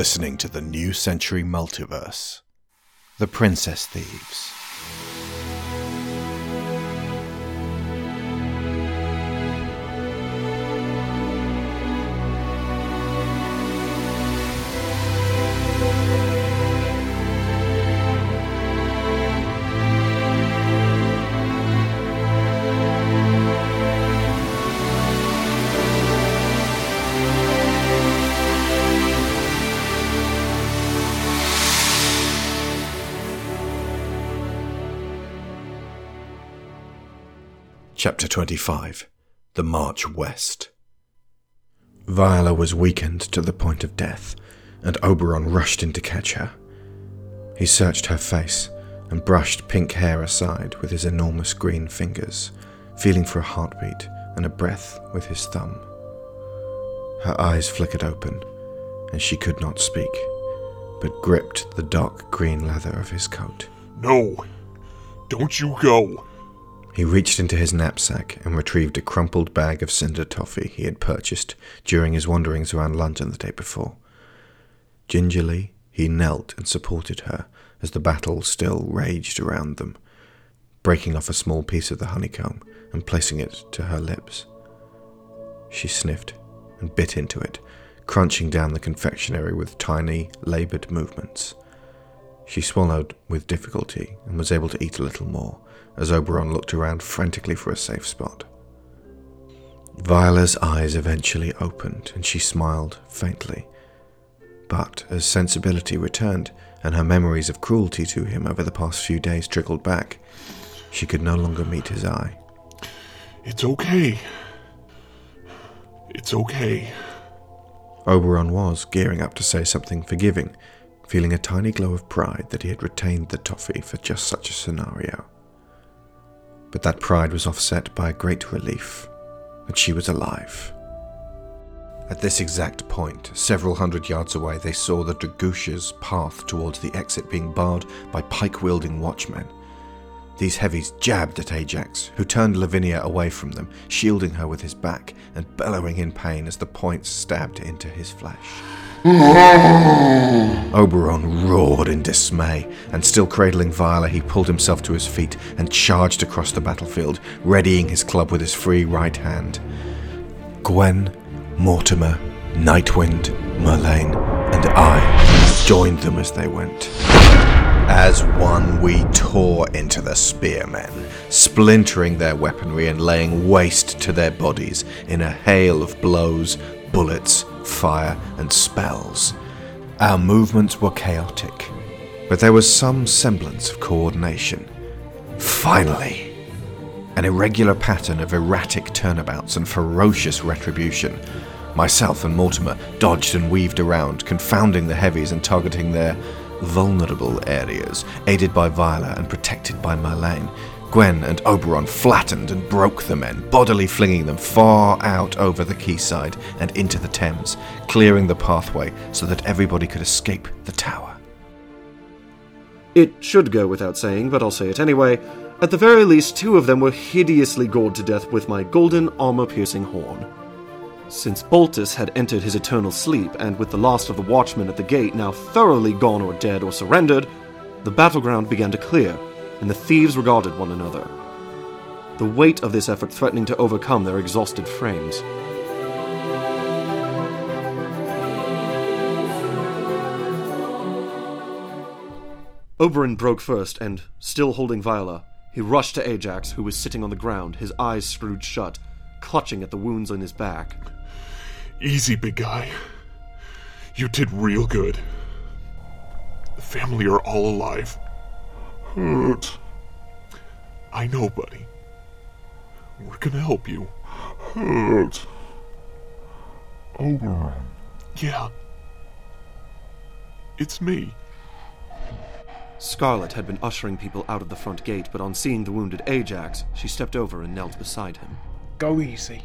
listening to the New Century Multiverse The Princess Thieves. Chapter 25 The March West. Viola was weakened to the point of death, and Oberon rushed in to catch her. He searched her face and brushed pink hair aside with his enormous green fingers, feeling for a heartbeat and a breath with his thumb. Her eyes flickered open, and she could not speak, but gripped the dark green leather of his coat. No! Don't you go! He reached into his knapsack and retrieved a crumpled bag of cinder toffee he had purchased during his wanderings around London the day before. Gingerly, he knelt and supported her as the battle still raged around them, breaking off a small piece of the honeycomb and placing it to her lips. She sniffed and bit into it, crunching down the confectionery with tiny, laboured movements. She swallowed with difficulty and was able to eat a little more as Oberon looked around frantically for a safe spot. Viola's eyes eventually opened and she smiled faintly. But as sensibility returned and her memories of cruelty to him over the past few days trickled back, she could no longer meet his eye. It's okay. It's okay. Oberon was gearing up to say something forgiving, feeling a tiny glow of pride that he had retained the toffee for just such a scenario. But that pride was offset by a great relief that she was alive. At this exact point, several hundred yards away, they saw the Dragusha's path towards the exit being barred by pike wielding watchmen. These heavies jabbed at Ajax, who turned Lavinia away from them, shielding her with his back and bellowing in pain as the points stabbed into his flesh. Oberon roared in dismay, and still cradling Viola, he pulled himself to his feet and charged across the battlefield, readying his club with his free right hand. Gwen, Mortimer, Nightwind, Merlane, and I joined them as they went. As one, we tore into the spearmen, splintering their weaponry and laying waste to their bodies in a hail of blows, bullets, fire, and spells. Our movements were chaotic, but there was some semblance of coordination. Finally! An irregular pattern of erratic turnabouts and ferocious retribution. Myself and Mortimer dodged and weaved around, confounding the heavies and targeting their vulnerable areas, aided by Viola and protected by Merlane. Gwen and Oberon flattened and broke the men, bodily flinging them far out over the quayside and into the Thames, clearing the pathway so that everybody could escape the tower. It should go without saying, but I'll say it anyway. At the very least, two of them were hideously gored to death with my golden armor piercing horn. Since Boltus had entered his eternal sleep, and with the last of the watchmen at the gate now thoroughly gone or dead or surrendered, the battleground began to clear, and the thieves regarded one another. The weight of this effort threatening to overcome their exhausted frames. Oberon broke first, and, still holding Viola, he rushed to Ajax, who was sitting on the ground, his eyes screwed shut, clutching at the wounds on his back. Easy, big guy. You did real good. The family are all alive. Hurt. I know, buddy. We're gonna help you. Hurt. Oberon. Yeah. It's me. Scarlet had been ushering people out of the front gate, but on seeing the wounded Ajax, she stepped over and knelt beside him. Go easy.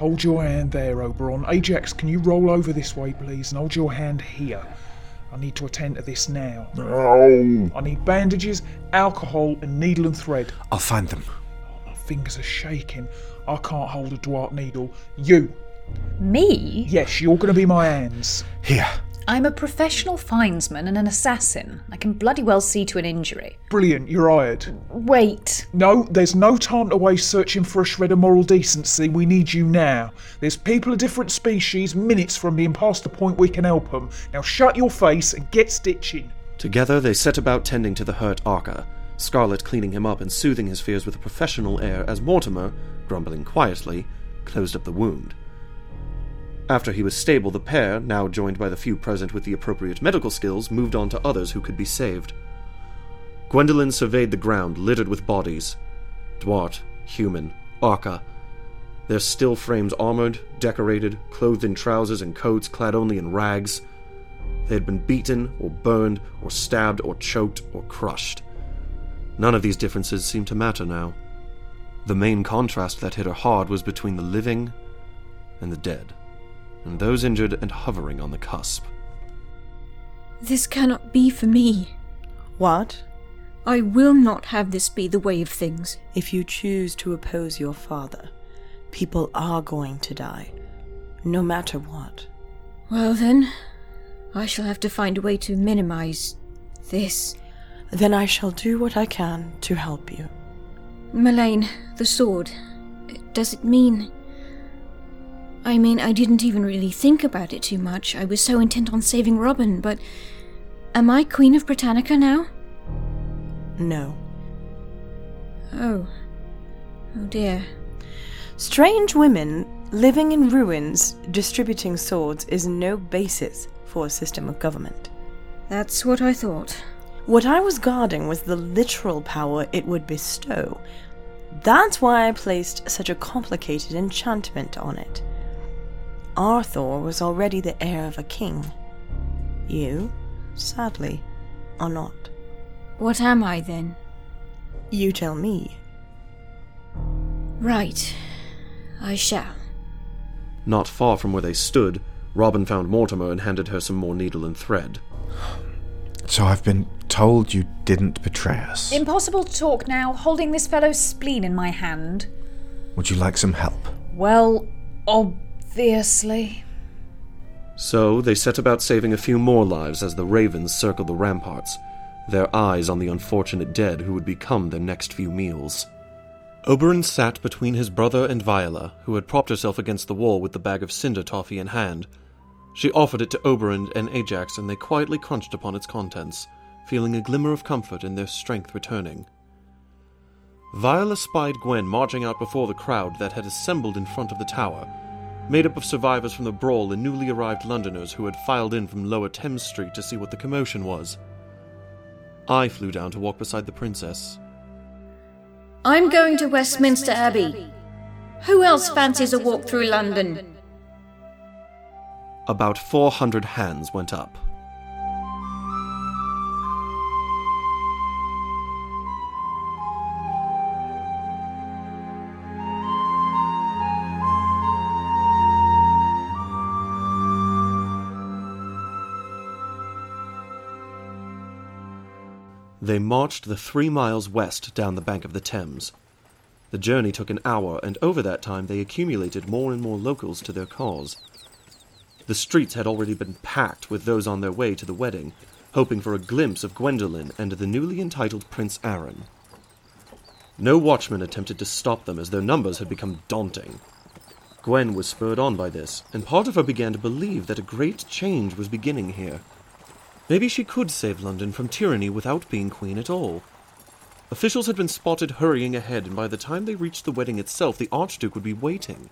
Hold your hand there, Oberon. Ajax, can you roll over this way, please, and hold your hand here? I need to attend to this now. No. I need bandages, alcohol, and needle and thread. I'll find them. Oh, my fingers are shaking. I can't hold a Dwight needle. You, Me? Yes, you're going to be my hands. Here. I'm a professional findsman and an assassin. I can bloody well see to an injury. Brilliant, you're hired. Wait. No, there's no time to waste searching for a shred of moral decency. We need you now. There's people of different species minutes from being past the point we can help them. Now shut your face and get stitching. Together they set about tending to the hurt Arca, Scarlet cleaning him up and soothing his fears with a professional air as Mortimer, grumbling quietly, closed up the wound. After he was stable, the pair, now joined by the few present with the appropriate medical skills, moved on to others who could be saved. Gwendolen surveyed the ground littered with bodies Dwart, human, Arca. Their still frames armored, decorated, clothed in trousers and coats, clad only in rags. They had been beaten, or burned, or stabbed, or choked, or crushed. None of these differences seemed to matter now. The main contrast that hit her hard was between the living and the dead and those injured and hovering on the cusp. This cannot be for me. What? I will not have this be the way of things. If you choose to oppose your father, people are going to die, no matter what. Well then, I shall have to find a way to minimize this. Then I shall do what I can to help you. Melaine, the sword. Does it mean. I mean, I didn't even really think about it too much. I was so intent on saving Robin, but. Am I Queen of Britannica now? No. Oh. Oh dear. Strange women living in ruins distributing swords is no basis for a system of government. That's what I thought. What I was guarding was the literal power it would bestow. That's why I placed such a complicated enchantment on it. Arthur was already the heir of a king. You, sadly, are not. What am I then? You tell me. Right. I shall. Not far from where they stood, Robin found Mortimer and handed her some more needle and thread. So I've been told you didn't betray us. Impossible to talk now, holding this fellow's spleen in my hand. Would you like some help? Well, obviously. So they set about saving a few more lives as the ravens circled the ramparts, their eyes on the unfortunate dead who would become their next few meals. Oberon sat between his brother and Viola, who had propped herself against the wall with the bag of cinder toffee in hand. She offered it to Oberon and Ajax, and they quietly crunched upon its contents, feeling a glimmer of comfort in their strength returning. Viola spied Gwen marching out before the crowd that had assembled in front of the tower, made up of survivors from the brawl and newly arrived Londoners who had filed in from Lower Thames Street to see what the commotion was. I flew down to walk beside the princess. I'm going to Westminster Abbey. Who else fancies a walk through London? About 400 hands went up. They marched the three miles west down the bank of the Thames. The journey took an hour, and over that time they accumulated more and more locals to their cause. The streets had already been packed with those on their way to the wedding, hoping for a glimpse of Gwendolen and the newly entitled Prince Aaron. No watchman attempted to stop them as their numbers had become daunting. Gwen was spurred on by this, and part of her began to believe that a great change was beginning here. Maybe she could save London from tyranny without being queen at all. Officials had been spotted hurrying ahead, and by the time they reached the wedding itself, the Archduke would be waiting.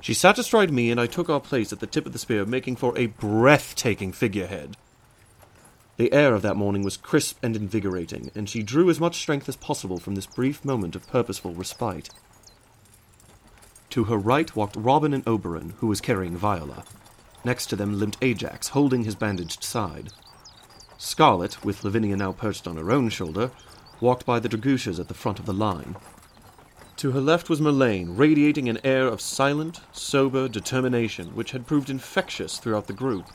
She sat astride me, and I took our place at the tip of the spear, making for a breathtaking figurehead. The air of that morning was crisp and invigorating, and she drew as much strength as possible from this brief moment of purposeful respite. To her right walked Robin and Oberon, who was carrying Viola. Next to them limped Ajax, holding his bandaged side. Scarlet, with Lavinia now perched on her own shoulder, walked by the Dragouches at the front of the line. To her left was Melaine, radiating an air of silent, sober determination which had proved infectious throughout the group.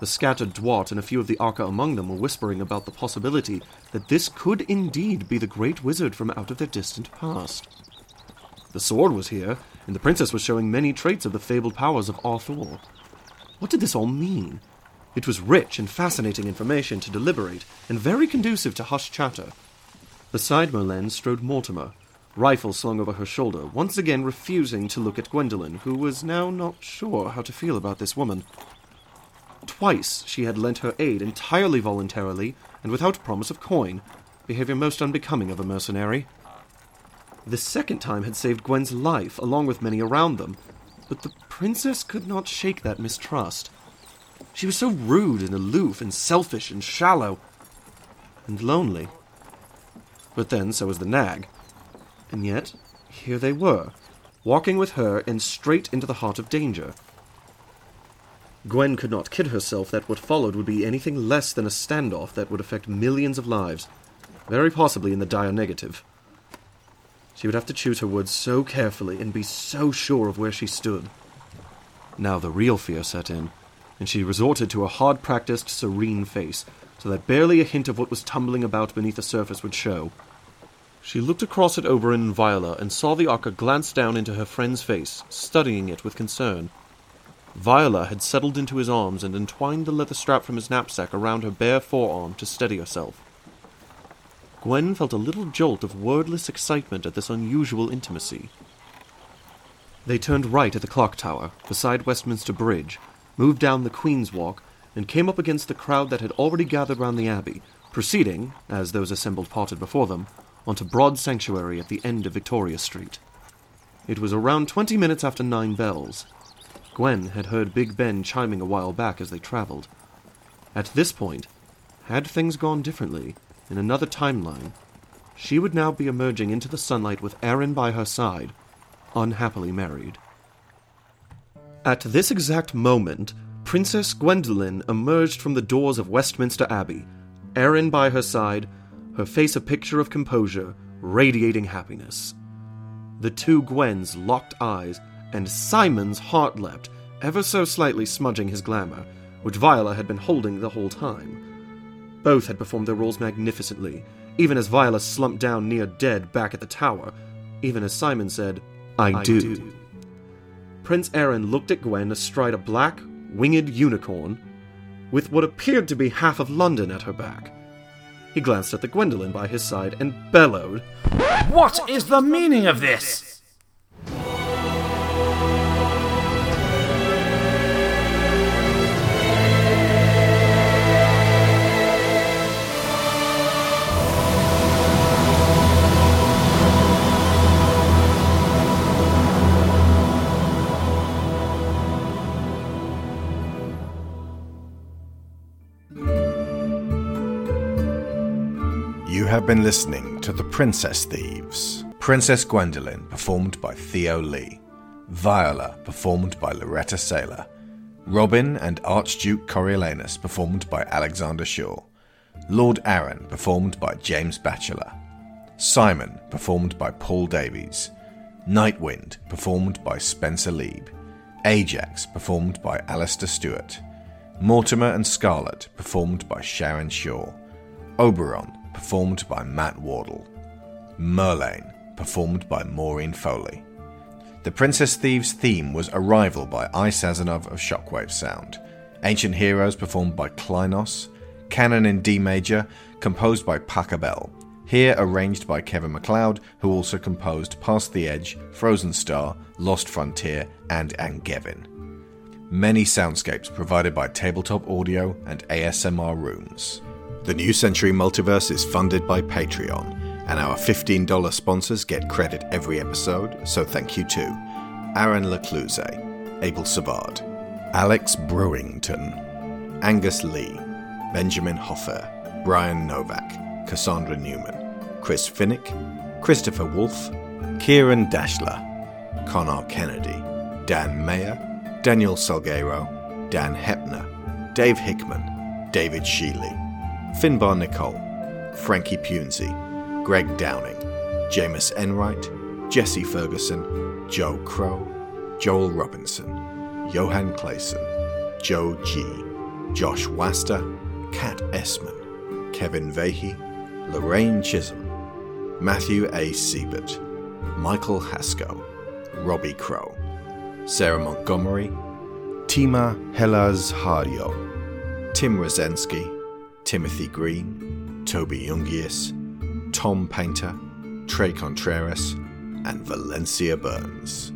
The scattered Dwart and a few of the Arca among them were whispering about the possibility that this could indeed be the great wizard from out of their distant past. The sword was here, and the princess was showing many traits of the fabled powers of Arthur. What did this all mean? It was rich and fascinating information to deliberate, and very conducive to hushed chatter. Beside Merlin strode Mortimer, rifle slung over her shoulder, once again refusing to look at Gwendolen, who was now not sure how to feel about this woman. Twice she had lent her aid entirely voluntarily and without promise of coin, behavior most unbecoming of a mercenary. The second time had saved Gwen's life, along with many around them, but the princess could not shake that mistrust. She was so rude and aloof and selfish and shallow and lonely. But then so was the nag. And yet, here they were, walking with her and straight into the heart of danger. Gwen could not kid herself that what followed would be anything less than a standoff that would affect millions of lives, very possibly in the dire negative. She would have to choose her words so carefully and be so sure of where she stood. Now the real fear set in, and she resorted to a hard practiced, serene face, so that barely a hint of what was tumbling about beneath the surface would show. She looked across at Oberon and Viola and saw the Arca glance down into her friend's face, studying it with concern. Viola had settled into his arms and entwined the leather strap from his knapsack around her bare forearm to steady herself. Gwen felt a little jolt of wordless excitement at this unusual intimacy. They turned right at the clock tower, beside Westminster Bridge, moved down the Queen's Walk, and came up against the crowd that had already gathered round the Abbey, proceeding, as those assembled parted before them, onto Broad Sanctuary at the end of Victoria Street. It was around twenty minutes after nine bells. Gwen had heard Big Ben chiming a while back as they traveled. At this point, had things gone differently, in another timeline, she would now be emerging into the sunlight with Aaron by her side, unhappily married. At this exact moment, Princess Gwendolen emerged from the doors of Westminster Abbey, Aaron by her side, her face a picture of composure, radiating happiness. The two Gwens locked eyes, and Simon's heart leapt, ever so slightly smudging his glamour, which Viola had been holding the whole time. Both had performed their roles magnificently, even as Viola slumped down near dead back at the tower, even as Simon said, I, I do. do. Prince Aaron looked at Gwen astride a black, winged unicorn, with what appeared to be half of London at her back. He glanced at the Gwendolen by his side and bellowed, What is the meaning of this? You have been listening to The Princess Thieves. Princess Gwendolen, performed by Theo Leigh. Viola, performed by Laureta Sela. Robin and Archduke Coriolanus, performed by Alexander Shaw. Lord Aaron, performed by James Batchelor. Simon, performed by Paul Davies. Nightwind, performed by Spencer Leeb. Ajax, performed by Alasdair Stuart. Mortimer and Scarlet, performed by Sharon Shaw. Oberon, performed by Matt Wardle. Merlane, performed by Maureen Foley. The Princess Thieves theme was Arrival by I. Sazonov of Shockwave Sound. Ancient Heroes, performed by Clynos. Canon in D major, composed by Pachelbel. Here arranged by Kevin MacLeod, who also composed Past the Edge, Frozen Star, Lost Frontier, and Angevin. Many soundscapes provided by Tabletop Audio and ASMR Rooms. The New Century Multiverse is funded by Patreon, and our $15 sponsors get credit every episode, so thank you to Aaron Lacluyze, Abel Savard, Alex Brewington, Angus Lee, Benjamin Hofer, Bryan Novak, Cassandra Newman, Chris Finik, Christopher Wolfe, Ciaran Dachtler, Conar Kennedy, Dan Mayer, Daniel Salgueiro, Dan Hoeppner, Dave Hickman, David Shealy, Finbar Nicholl, Frankie Punzi, Greg Downing, Jamas Enright, Jesse Ferguson, Joe Crow, Joel Robinson, Johan Claesson, Joe G, Josh Wasta, Kat Essmann, Kevin Veighy, Lorraine Chisholm, Matthew A. Seibert, Michael Haskell, Robbie Crow, Sarah Montgomery, Tima Helaz Hardio, Tim Rosensky, Timothy Green, Toby Jungius, Tom Painter, Trey Contreras, and Valencia Burns.